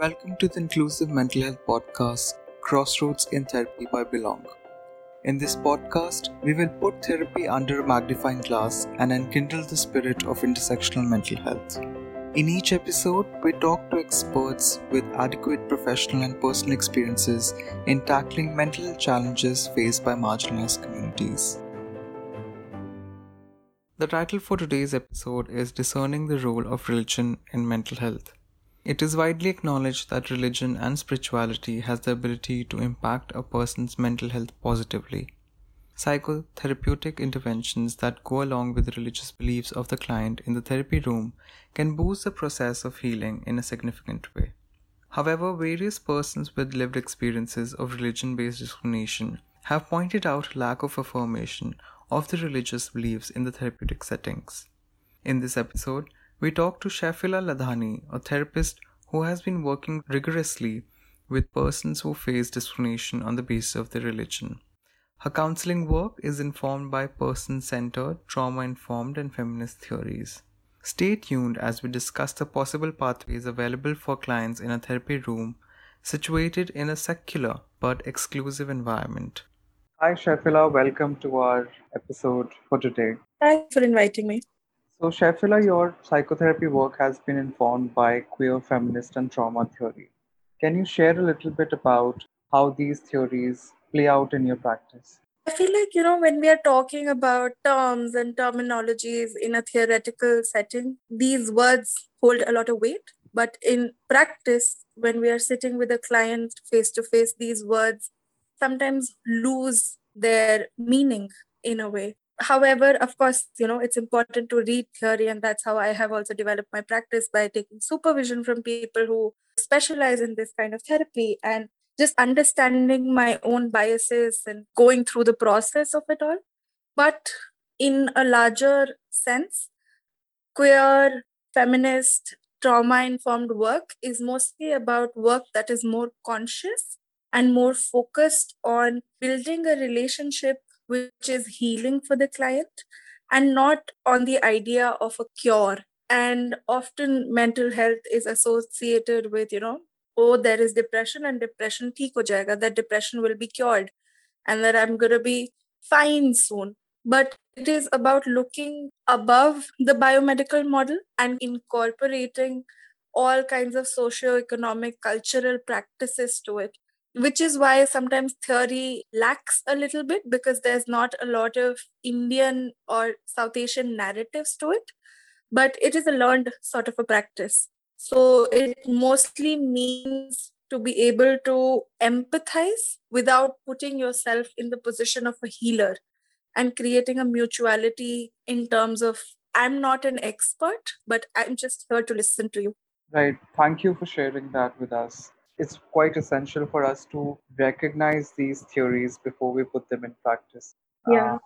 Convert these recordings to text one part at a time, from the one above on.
Welcome to the Inclusive Mental Health Podcast, Crossroads in Therapy by Belongg. In this podcast, we will put therapy under a magnifying glass and enkindle the spirit of intersectional mental health. In each episode, we talk to experts with adequate professional and personal experiences in tackling mental challenges faced by marginalized communities. The title for today's episode is Discerning the Role of Religion in Mental Health. It is widely acknowledged that religion and spirituality has the ability to impact a person's mental health positively. Psychotherapeutic interventions that go along with the religious beliefs of the client in the therapy room can boost the process of healing in a significant way. However, various persons with lived experiences of religion based discrimination have pointed out lack of affirmation of the religious beliefs in the therapeutic settings. In this episode, we talk to Shaifila Ladhani, a therapist who has been working rigorously with persons who face discrimination on the basis of their religion. Her counseling work is informed by person centered, trauma informed, and feminist theories. Stay tuned as we discuss the possible pathways available for clients in a therapy room situated in a secular but exclusive environment. Hi, Shaifila. Welcome to our episode for today. Thanks for inviting me. So, Shaifila, your psychotherapy work has been informed by queer, feminist, and trauma theory. Can you share a little bit about how these theories play out in your practice? I feel like, you know, when we are talking about terms and terminologies in a theoretical setting, these words hold a lot of weight. But in practice, when we are sitting with a client face to face, these words sometimes lose their meaning in a way however of course you know it's important to read theory and that's how i have also developed my practice by taking supervision from people who specialize in this kind of therapy and just understanding my own biases and going through the process of it all. But in a larger sense queer feminist trauma informed work is mostly about work that is more conscious and more focused on building a relationship which is healing for the client and not on the idea of a cure. And often mental health is associated with you know oh there is depression and depression theek that depression will be cured and that i'm going to be fine soon. But it is about looking above the biomedical model and incorporating all kinds of socio-economic cultural practices to it which is why sometimes theory lacks a little bit because there's not a lot of Indian or South Asian narratives to it, but it is a learned sort of a practice. So it mostly means to be able to empathize without putting yourself in the position of a healer and creating a mutuality in terms of I'm not an expert, but I'm just here to listen to you. Right. Thank you for sharing that with us it's quite essential for us to recognize these theories before we put them in practice. Yeah. Uh,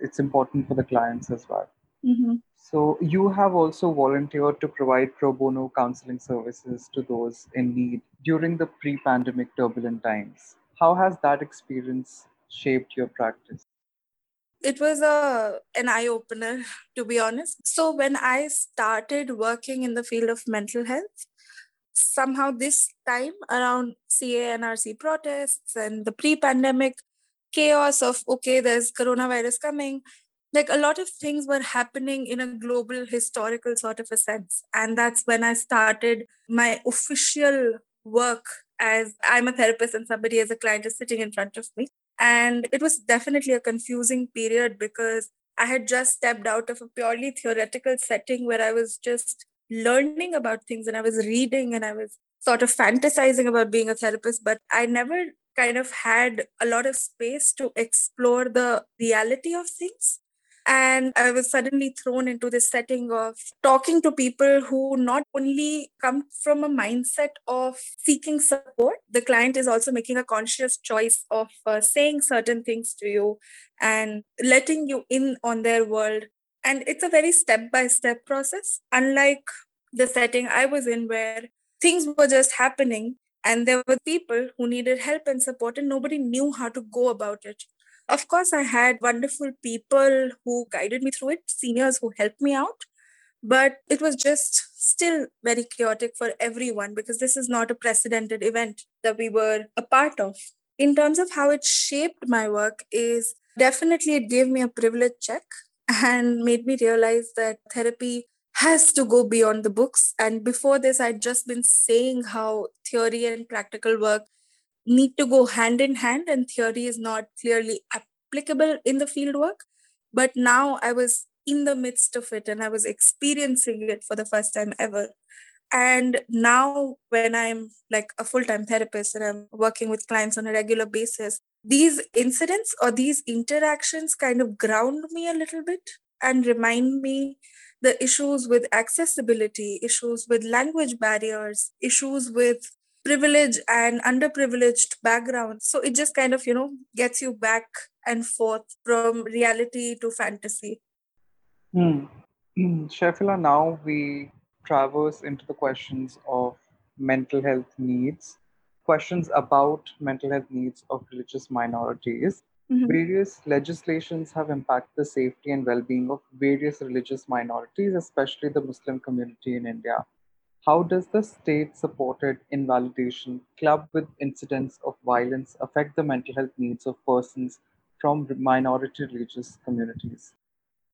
it's important for the clients as well. Mm-hmm. So, you have also volunteered to provide pro bono counseling services to those in need during the pre pandemic turbulent times. How has that experience shaped your practice? It was a an eye opener, to be honest. So, when I started working in the field of mental health, somehow this time around CAA and NRC protests and the pre-pandemic chaos of okay, there's coronavirus coming, like a lot of things were happening in a global historical sort of a sense. And that's when I started my official work as I'm a therapist and somebody as a client is sitting in front of me. And it was definitely a confusing period because I had just stepped out of a purely theoretical setting where I was just learning about things and I was reading and I was sort of fantasizing about being a therapist, but I never kind of had a lot of space to explore the reality of things. And I was suddenly thrown into this setting of talking to people who not only come from a mindset of seeking support, the client is also making a conscious choice of uh, saying certain things to you and letting you in on their world and it's a very step by step process, unlike the setting I was in where things were just happening and there were people who needed help and support and nobody knew how to go about it. Of course, I had wonderful people who guided me through it, seniors who helped me out, but it was just still very chaotic for everyone because this is not a precedented event that we were a part of. In terms of how it shaped my work, is definitely it gave me a privilege check and made me realize that therapy has to go beyond the books. And before this, I'd just been saying how theory and practical work need to go hand in hand, and theory is not clearly applicable in the field work. But now I was in the midst of it and I was experiencing it for the first time ever. And now, when I'm like a full time therapist and I'm working with clients on a regular basis, these incidents or these interactions kind of ground me a little bit and remind me the issues with accessibility, issues with language barriers, issues with privilege and underprivileged backgrounds. So it just kind of, you know, gets you back and forth from reality to fantasy. Hmm. hmm. Now we traverse into the questions of mental health needs, questions about mental health needs of religious minorities. Mm-hmm. Various legislations have impacted the safety and well being of various religious minorities, especially the Muslim community in India. How does the state supported invalidation club with incidents of violence affect the mental health needs of persons from minority religious communities?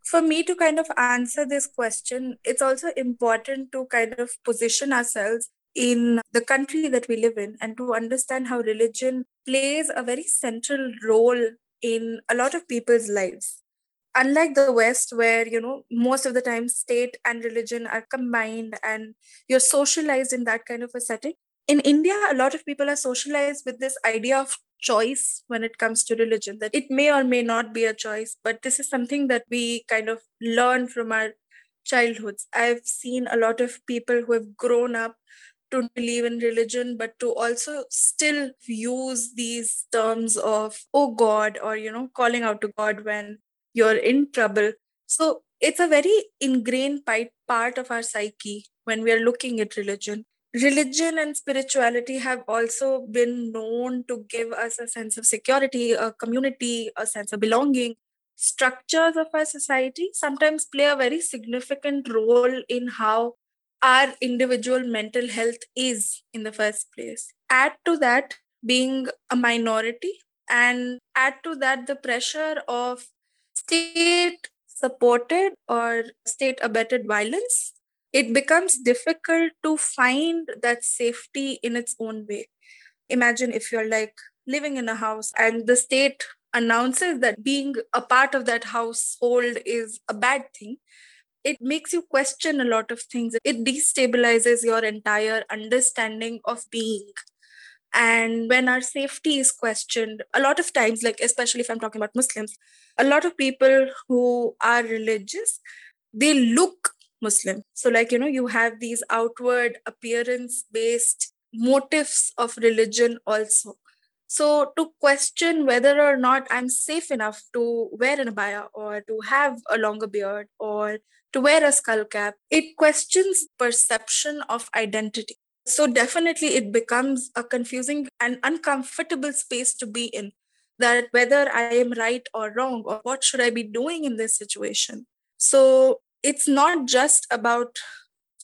for me to kind of answer this question, it's also important to kind of position ourselves in the country that we live in and to understand how religion plays a very central role in a lot of people's lives. Unlike the west where you know most of the time state and religion are combined and you're socialized in that kind of a setting in india a lot of people are socialized with this idea of choice when it comes to religion that it may or may not be a choice but this is something that we kind of learn from our childhoods. I've seen a lot of people who have grown up to believe in religion but to also still use these terms of oh god or you know calling out to god when you're in trouble so it's a very ingrained part of our psyche when we are looking at religion religion and spirituality have also been known to give us a sense of security, a community, a sense of belonging. Structures of our society sometimes play a very significant role in how our individual mental health is in the first place. Add to that being a minority, and add to that the pressure of state supported or state abetted violence it becomes difficult to find that safety in its own way. Imagine if you're like living in a house and the state announces that being a part of that household is a bad thing. It makes you question a lot of things. It destabilizes your entire understanding of being. And when our safety is questioned, a lot of times, like especially if I'm talking about Muslims, a lot of people who are religious, they look Muslim. So, like, you know, you have these outward appearance based motives of religion also. So, to question whether or not I'm safe enough to wear an abaya or to have a longer beard or to wear a skull cap, it questions perception of identity. So, definitely, it becomes a confusing and uncomfortable space to be in that whether I am right or wrong or what should I be doing in this situation. So, it's not just about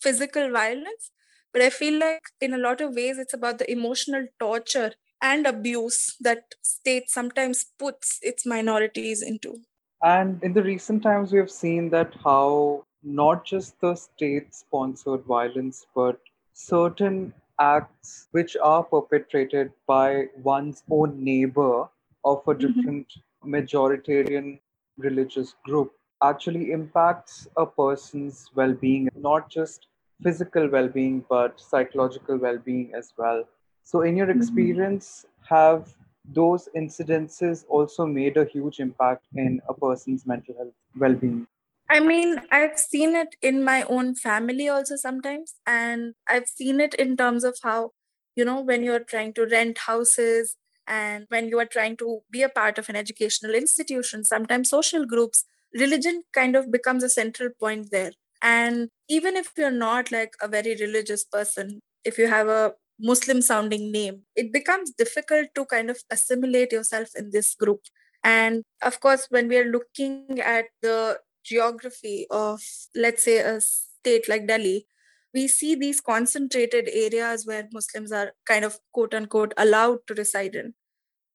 physical violence, but I feel like in a lot of ways it's about the emotional torture and abuse that state sometimes puts its minorities into. And in the recent times, we have seen that how not just the state sponsored violence, but certain acts which are perpetrated by one's own neighbor of a mm-hmm. different mm-hmm. majoritarian religious group actually impacts a person's well being, not just physical well being, but psychological well being as well. So, in your mm-hmm. experience, mm-hmm. have those incidences also made a huge impact in a person's mental health well being? I mean, I've seen it in my own family also sometimes, and I've seen it in terms of how, you know, when you're trying to rent houses and when you are trying to be a part of an educational institution, sometimes social groups religion kind of becomes a central point there. And even if you're not like a very religious person, if you have a Muslim sounding name, it becomes difficult to kind of assimilate yourself in this group. And of course, when we are looking at the geography of, let's say, a state like Delhi, we see these concentrated areas where Muslims are kind of quote unquote allowed to reside in.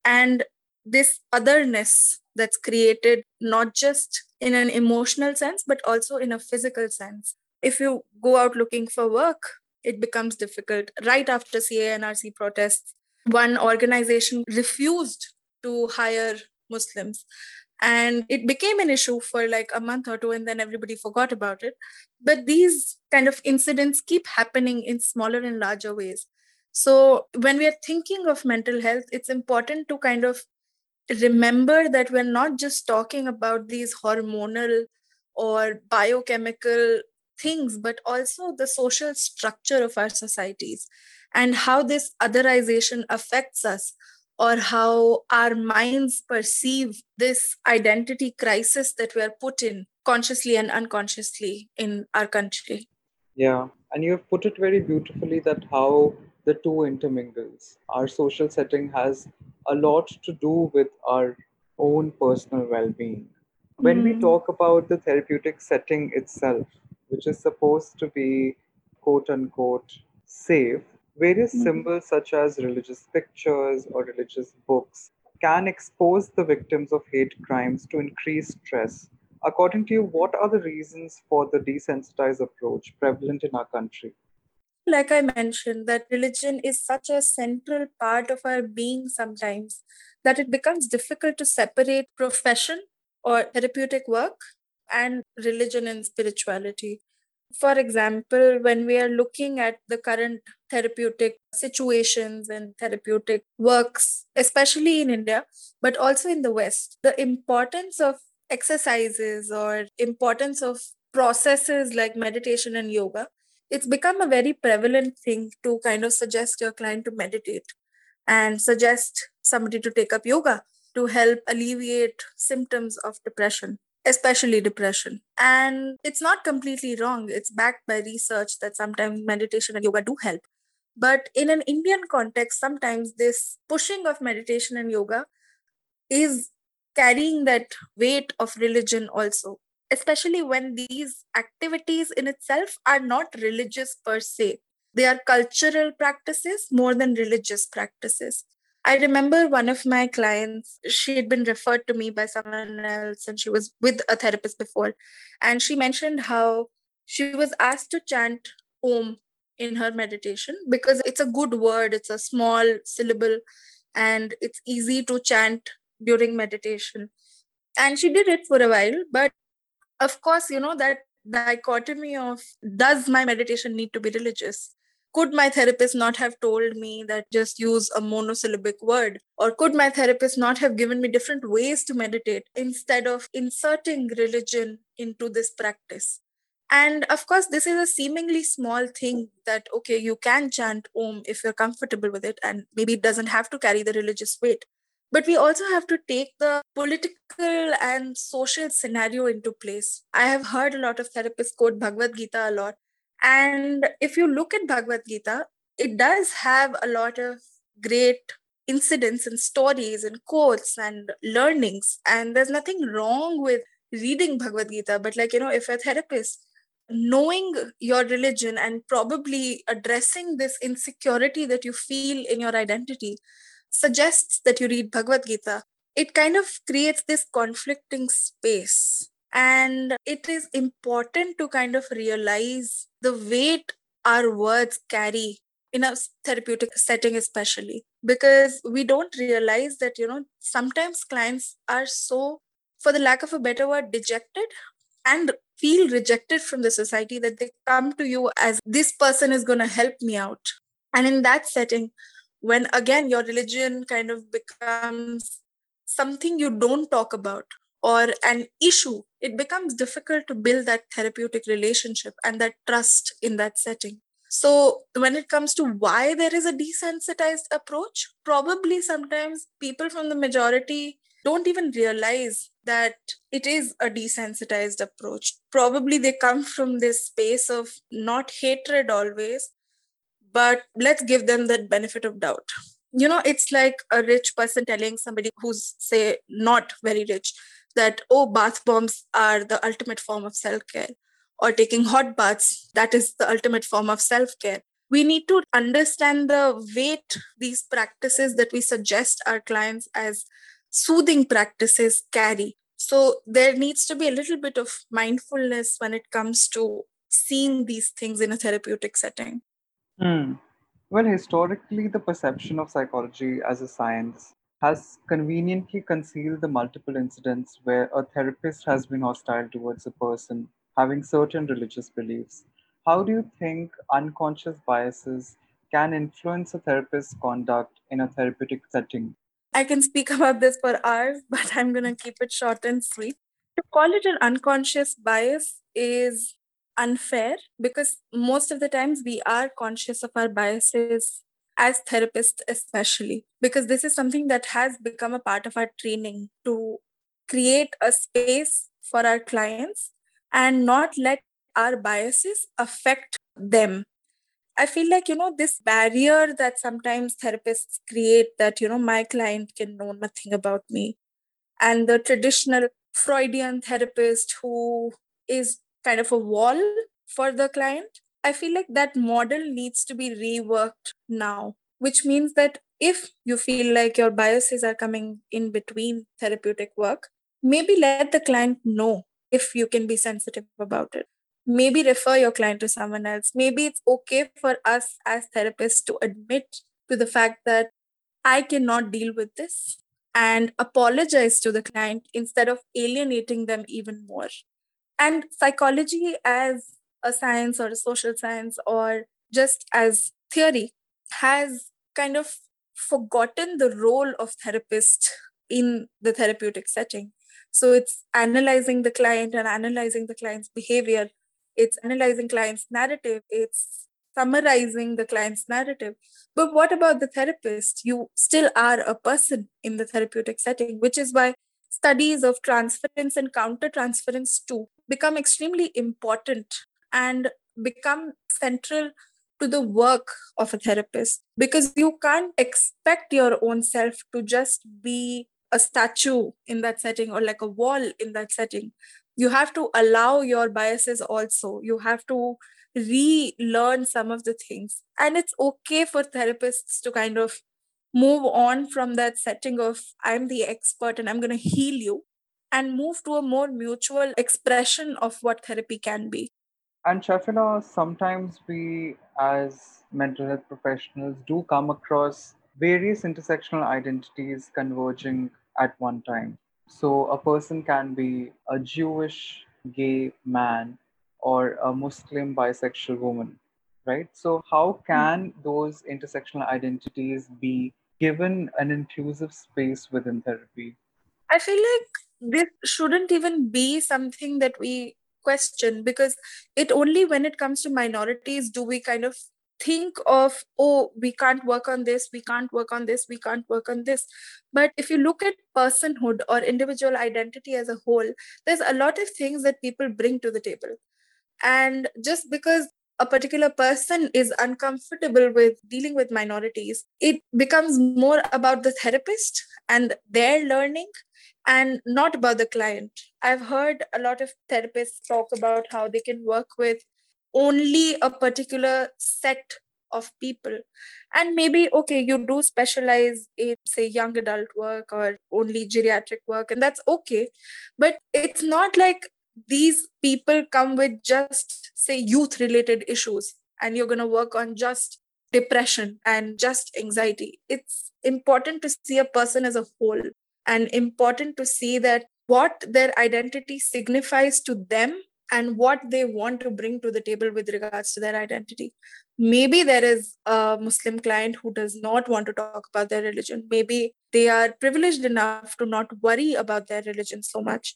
And this otherness that's created, not just in an emotional sense, but also in a physical sense. If you go out looking for work, it becomes difficult. Right after CAA and NRC protests, one organization refused to hire Muslims. And it became an issue for like a month or two and then everybody forgot about it. But these kind of incidents keep happening in smaller and larger ways. So when we are thinking of mental health it's important to kind of remember that we're not just talking about these hormonal or biochemical things but also the social structure of our societies and how this otherization affects us or how our minds perceive this identity crisis that we are put in consciously and unconsciously in our country. Yeah, and you have put it very beautifully that how the two intermingles. Our social setting has a lot to do with our own personal well being. When mm. we hmm. talk about the therapeutic setting itself, which is supposed to be quote unquote safe, Various mm-hmm. symbols, such as religious pictures or religious books, can expose the victims of hate crimes to increased stress. According to you, what are the reasons for the desensitized approach prevalent in our country? Like I mentioned, that religion is such a central part of our being sometimes that it becomes difficult to separate profession or therapeutic work and religion and spirituality. For example, when we are looking at the current therapeutic situations and therapeutic works, especially in India, but also in the West, the importance of exercises or importance of processes like meditation and yoga, it's become a very prevalent thing to kind of suggest your client to meditate and suggest somebody to take up yoga to help alleviate symptoms of depression especially depression. And it's not completely wrong. It's backed by research that sometimes meditation and yoga do help. But in an Indian context, sometimes this pushing of meditation and yoga is carrying that weight of religion also, especially when these activities in itself are not religious per se. They are cultural practices more than religious practices. I remember one of my clients, she had been referred to me by someone else and she was with a therapist before. And she mentioned how she was asked to chant Om in her meditation because it's a good word, it's a small syllable, and it's easy to chant during meditation. And she did it for a while, but of course, you know, that dichotomy of does my meditation need to be religious? Could my therapist not have told me that just use a monosyllabic word? Or could my therapist not have given me different ways to meditate instead of inserting religion into this practice? And of course this is a seemingly small thing that okay you can chant om if you're comfortable with it and maybe it doesn't have to carry the religious weight. But we also have to take the political and social scenario into place. I have heard a lot of therapists quote Bhagavad Gita a lot, and if you look at Bhagavad Gita, it does have a lot of great incidents and stories and quotes and learnings. And there's nothing wrong with reading Bhagavad Gita. But, like, you know, if a therapist, knowing your religion and probably addressing this insecurity that you feel in your identity suggests that you read Bhagavad Gita, it kind of creates this conflicting space and it is important to kind of realize the weight our words carry in a therapeutic setting, especially because we don't realize that, you know, sometimes clients are so, for the lack of a better word, dejected and feel rejected from the society that they come to you as this person is going to help me out. And in that setting, when again your religion kind of becomes something you don't talk about or an issue, it becomes difficult to build that therapeutic relationship and that trust in that setting. So, when it comes to why there is a desensitized approach, probably sometimes people from the majority don't even realize that it is a desensitized approach. Probably they come from this space of not hatred always, but let's give them that benefit of doubt. You know, it's like a rich person telling somebody who's, say, not very rich, that, oh, bath bombs are the ultimate form of self care. or taking hot baths. That is the ultimate form of self care. We need to understand the weight these practices that we suggest our clients as soothing practices carry. So there needs to be a little bit of mindfulness when it comes to seeing these things in a therapeutic setting. Hmm. Well, historically, the perception of psychology as a science has conveniently concealed the multiple incidents where a therapist has been hostile towards a person having certain religious beliefs. How do you think unconscious biases can influence a therapist's conduct in a therapeutic setting? I can speak about this for hours, but I'm going to keep it short and sweet. To call it an unconscious bias is unfair because most of the times we are conscious of our biases as therapists especially because this is something that has become a part of our training to create a space for our clients and not let our biases affect them. I feel like you know this barrier that sometimes therapists create that you know my client can know nothing about me and the traditional freudian therapist who is kind of a wall for the client I feel like that model needs to be reworked now, which means that if you feel like your biases are coming in between therapeutic work, maybe let the client know if you can be sensitive about it. Maybe refer your client to someone else. Maybe it's okay for us as therapists to admit to the fact that I cannot deal with this and apologize to the client instead of alienating them even more. And psychology as a science or a social science or just as theory has kind of forgotten the role of therapist in the therapeutic setting. So it's analyzing the client and analyzing the client's behavior. It's analyzing client's narrative. It's summarizing the client's narrative. But what about the therapist? You still are a person in the therapeutic setting which is why studies of transference and counter transference too become extremely important and become central to the work of a therapist. Because you can't expect your own self to just be a statue in that setting or like a wall in that setting. You have to allow your biases also. You have to relearn some of the things. And it's okay for therapists to kind of move on from that setting of i'm the expert and i'm going to heal you and move to a more mutual expression of what therapy can be and Shaifila, sometimes we as mental health professionals do come across various intersectional identities converging at one time. So a person can be a Jewish gay man or a Muslim bisexual woman, right? So how can those intersectional identities be given an inclusive space within therapy? I feel like this shouldn't even be something that we question because it only when it comes to minorities do we kind of think of oh we can't work on this we can't work on this we can't work on this. But if you look at personhood or individual identity as a whole there's a lot of things that people bring to the table. And just because a particular person is uncomfortable with dealing with minorities it becomes more about the therapist and their learning and not about the client. I've heard a lot of therapists talk about how they can work with only a particular set of people. And maybe, okay, you do specialize in, say, young adult work or only geriatric work, and that's okay. But it's not like these people come with just, say, youth related issues, and you're going to work on just depression and just anxiety. It's important to see a person as a whole and important to see that what their identity signifies to them and what they want to bring to the table with regards to their identity. Maybe there is a Muslim client who does not want to talk about their religion. Maybe they are privileged enough to not worry about their religion so much.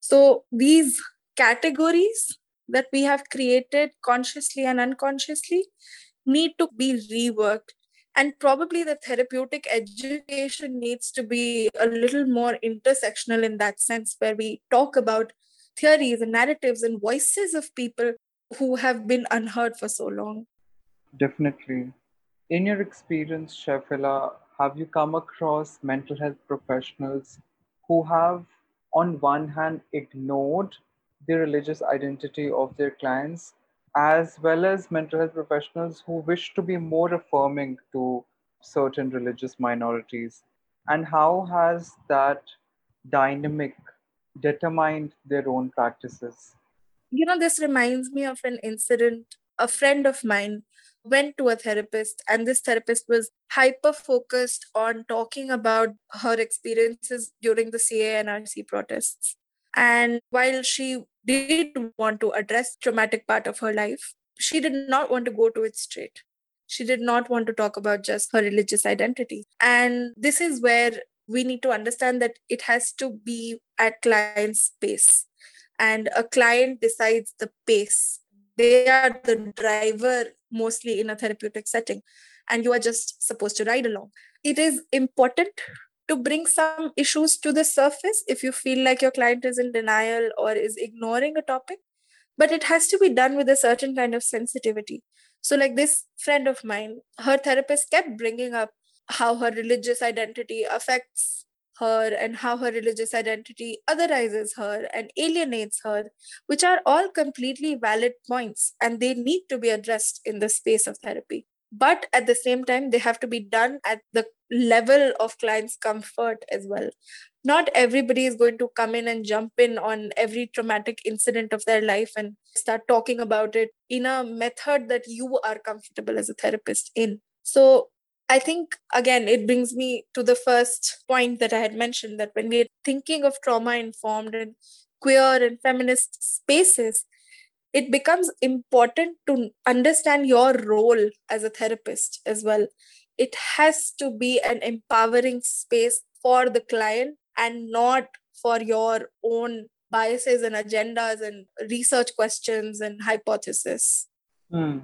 So, these categories that we have created consciously and unconsciously need to be reworked and probably the therapeutic education needs to be a little more intersectional in that sense where we talk about theories and narratives and voices of people who have been unheard for so long. Definitely. In your experience Shaifila have you come across mental health professionals who have on one hand ignored the religious identity of their clients, as well as mental health professionals who wish to be more affirming to certain religious minorities? And how has that dynamic determined their own practices? You know, this reminds me of an incident. A friend of mine went to a therapist, and this therapist was hyper focused on talking about her experiences during the CAA&NRC protests. And while she did want to address traumatic part of her life, she did not want to go to it straight. She did not want to talk about just her religious identity. And this is where we need to understand that it has to be at client's pace. And a client decides the pace. They are the driver mostly in a therapeutic setting, and you are just supposed to ride along. It is important to bring some issues to the surface if you feel like your client is in denial or is ignoring a topic but it has to be done with a certain kind of sensitivity. So like this friend of mine her therapist kept bringing up how her religious identity affects her and how her religious identity otherizes her and alienates her which are all completely valid points and they need to be addressed in the space of therapy but at the same time they have to be done at the level of clients comfort as well. Not everybody is going to come in and jump in on every traumatic incident of their life and start talking about it in a method that you are comfortable as a therapist in. So i think again it brings me to the first point that i had mentioned that when we're thinking of trauma informed and queer and feminist spaces it becomes important to understand your role as a therapist as well. It has to be an empowering space for the client and not for your own biases and agendas and research questions and hypotheses. Hmm.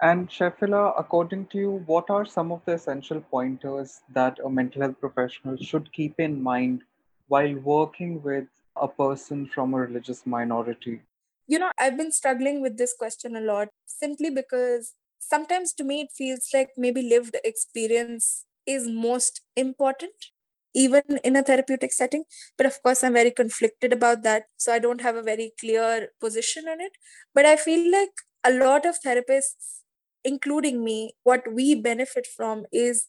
And Shaifila, according to you, what are some of the essential pointers that a mental health professional should keep in mind while working with a person from a religious minority? You know, I've been struggling with this question a lot simply because sometimes to me it feels like maybe lived experience is most important even in a therapeutic setting. But of course i'm very conflicted about that so i don't have a very clear position on it. But i feel like a lot of therapists including me what we benefit from is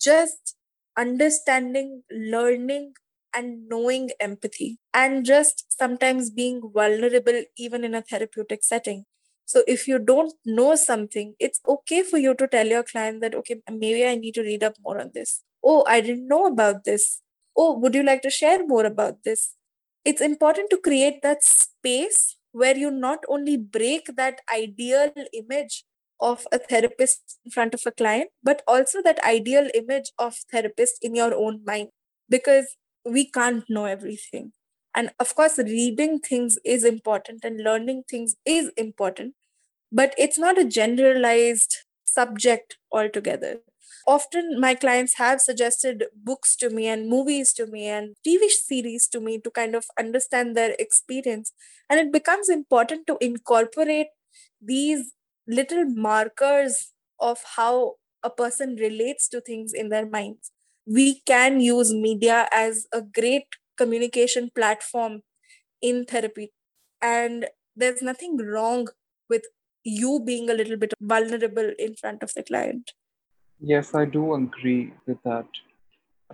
just understanding learning and knowing empathy and just sometimes being vulnerable even in a therapeutic setting. So if you don't know something it's okay for you to tell your client that okay maybe i need to read up more on this. Oh i didn't know about this. Oh would you like to share more about this? It's important to create that space where you not only break that ideal image of a therapist in front of a client but also that ideal image of therapist in your own mind. Because we can't know everything. And of course reading things is important and learning things is important but it's not a generalized subject altogether. Often my clients have suggested books to me and movies to me and tv series to me to kind of understand their experience. And it becomes important to incorporate these little markers of how a person relates to things in their minds we can use media as a great communication platform in therapy. And there's nothing wrong with you being a little bit vulnerable in front of the client. Yes, I do agree with that.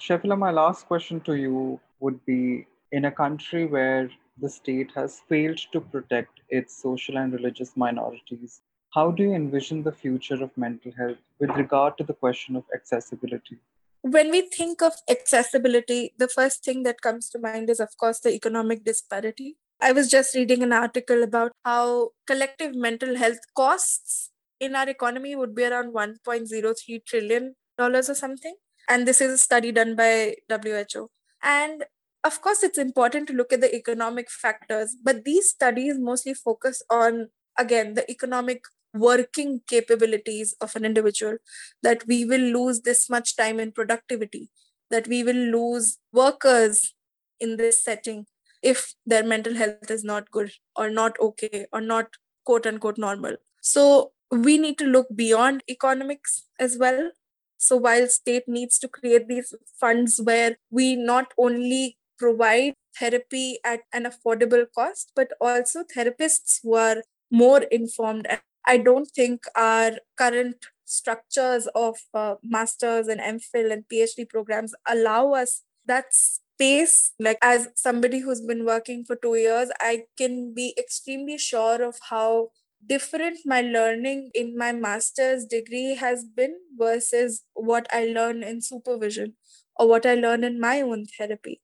Shaifila, my last question to you would be in a country where the state has failed to protect its social and religious minorities, how do you envision the future of mental health with regard to the question of accessibility? When we think of accessibility, the first thing that comes to mind is, of course, the economic disparity. I was just reading an article about how collective mental health costs in our economy would be around 1.03 trillion dollars or something. And this is a study done by WHO. And of course, it's important to look at the economic factors, but these studies mostly focus on, again, the economic working capabilities of an individual that we will lose this much time in productivity that we will lose workers in this setting if their mental health is not good or not okay or not quote unquote normal so we need to look beyond economics as well so while state needs to create these funds where we not only provide therapy at an affordable cost, but also therapists who are more informed. I don't think our current structures of uh, masters and MPhil and PhD programs allow us that space. Like, as somebody who's been working for two years, I can be extremely sure of how different my learning in my master's degree has been versus what I learn in supervision or what I learn in my own therapy.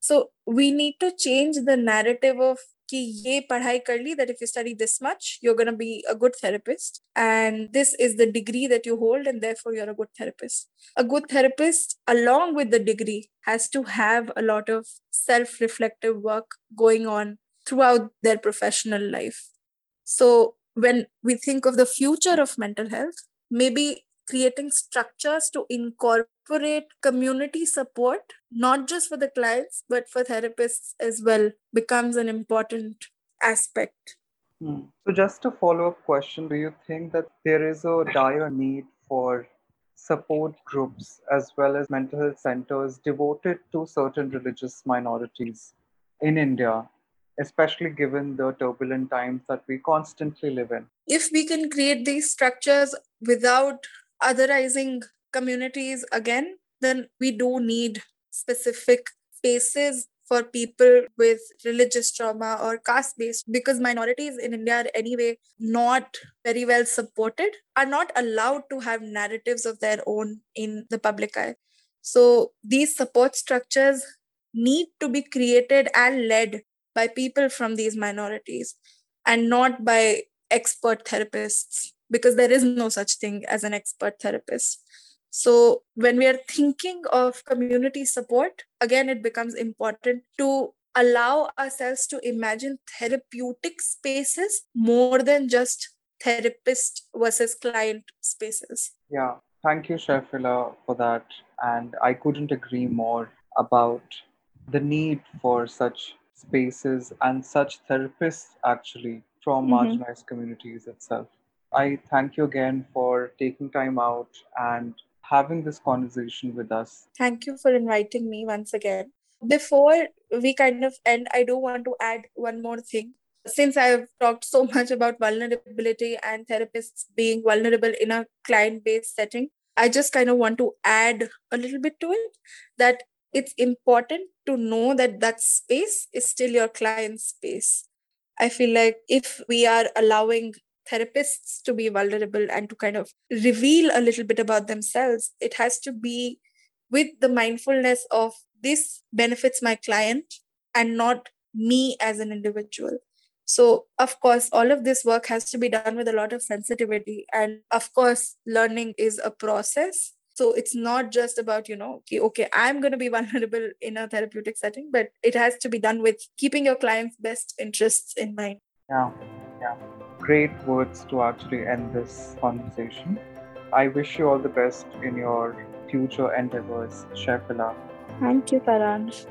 So we need to change the narrative of कि ये पढ़ाई कर ली that if you study this much you're going to be a good therapist and this is the degree that you hold and therefore you're a good therapist a good therapist along with the degree has to have a lot of self reflective work going on throughout their professional life so when we think of the future of mental health maybe creating structures to incorporate community support, not just for the clients, but for therapists as well, becomes an important aspect. Hmm. So, just a follow up question Do you think that there is a dire need for support groups as well as mental health centers devoted to certain religious minorities in India, especially given the turbulent times that we constantly live in? If we can create these structures without otherizing communities again, then we do need specific spaces for people with religious trauma or caste based because minorities in India are anyway not very well supported, are not allowed to have narratives of their own in the public eye. So these support structures need to be created and led by people from these minorities and not by expert therapists because there is no such thing as an expert therapist. So, when we are thinking of community support, again, it becomes important to allow ourselves to imagine therapeutic spaces more than just therapist versus client spaces. Yeah, thank you, Shaifila, for that. And I couldn't agree more about the need for such spaces and such therapists actually from mm-hmm. marginalized communities itself. I thank you again for taking time out and having this conversation with us. Thank you for inviting me once again. Before we kind of end, I do want to add one more thing. Since I've talked so much about vulnerability and therapists being vulnerable in a client based setting, I just kind of want to add a little bit to it that it's important to know that that space is still your client's space. I feel like if we are allowing therapists to be vulnerable and to kind of reveal a little bit about themselves, it has to be with the mindfulness of this benefits my client and not me as an individual. So, of course, all of this work has to be done with a lot of sensitivity. And of course, learning is a process. So, it's not just about, you know, okay, okay I'm going to be vulnerable in a therapeutic setting, but it has to be done with keeping your client's best interests in mind. Yeah, yeah great words to actually end this conversation. I wish you all the best in your future endeavors, Shaifila. Thank you, Saransh.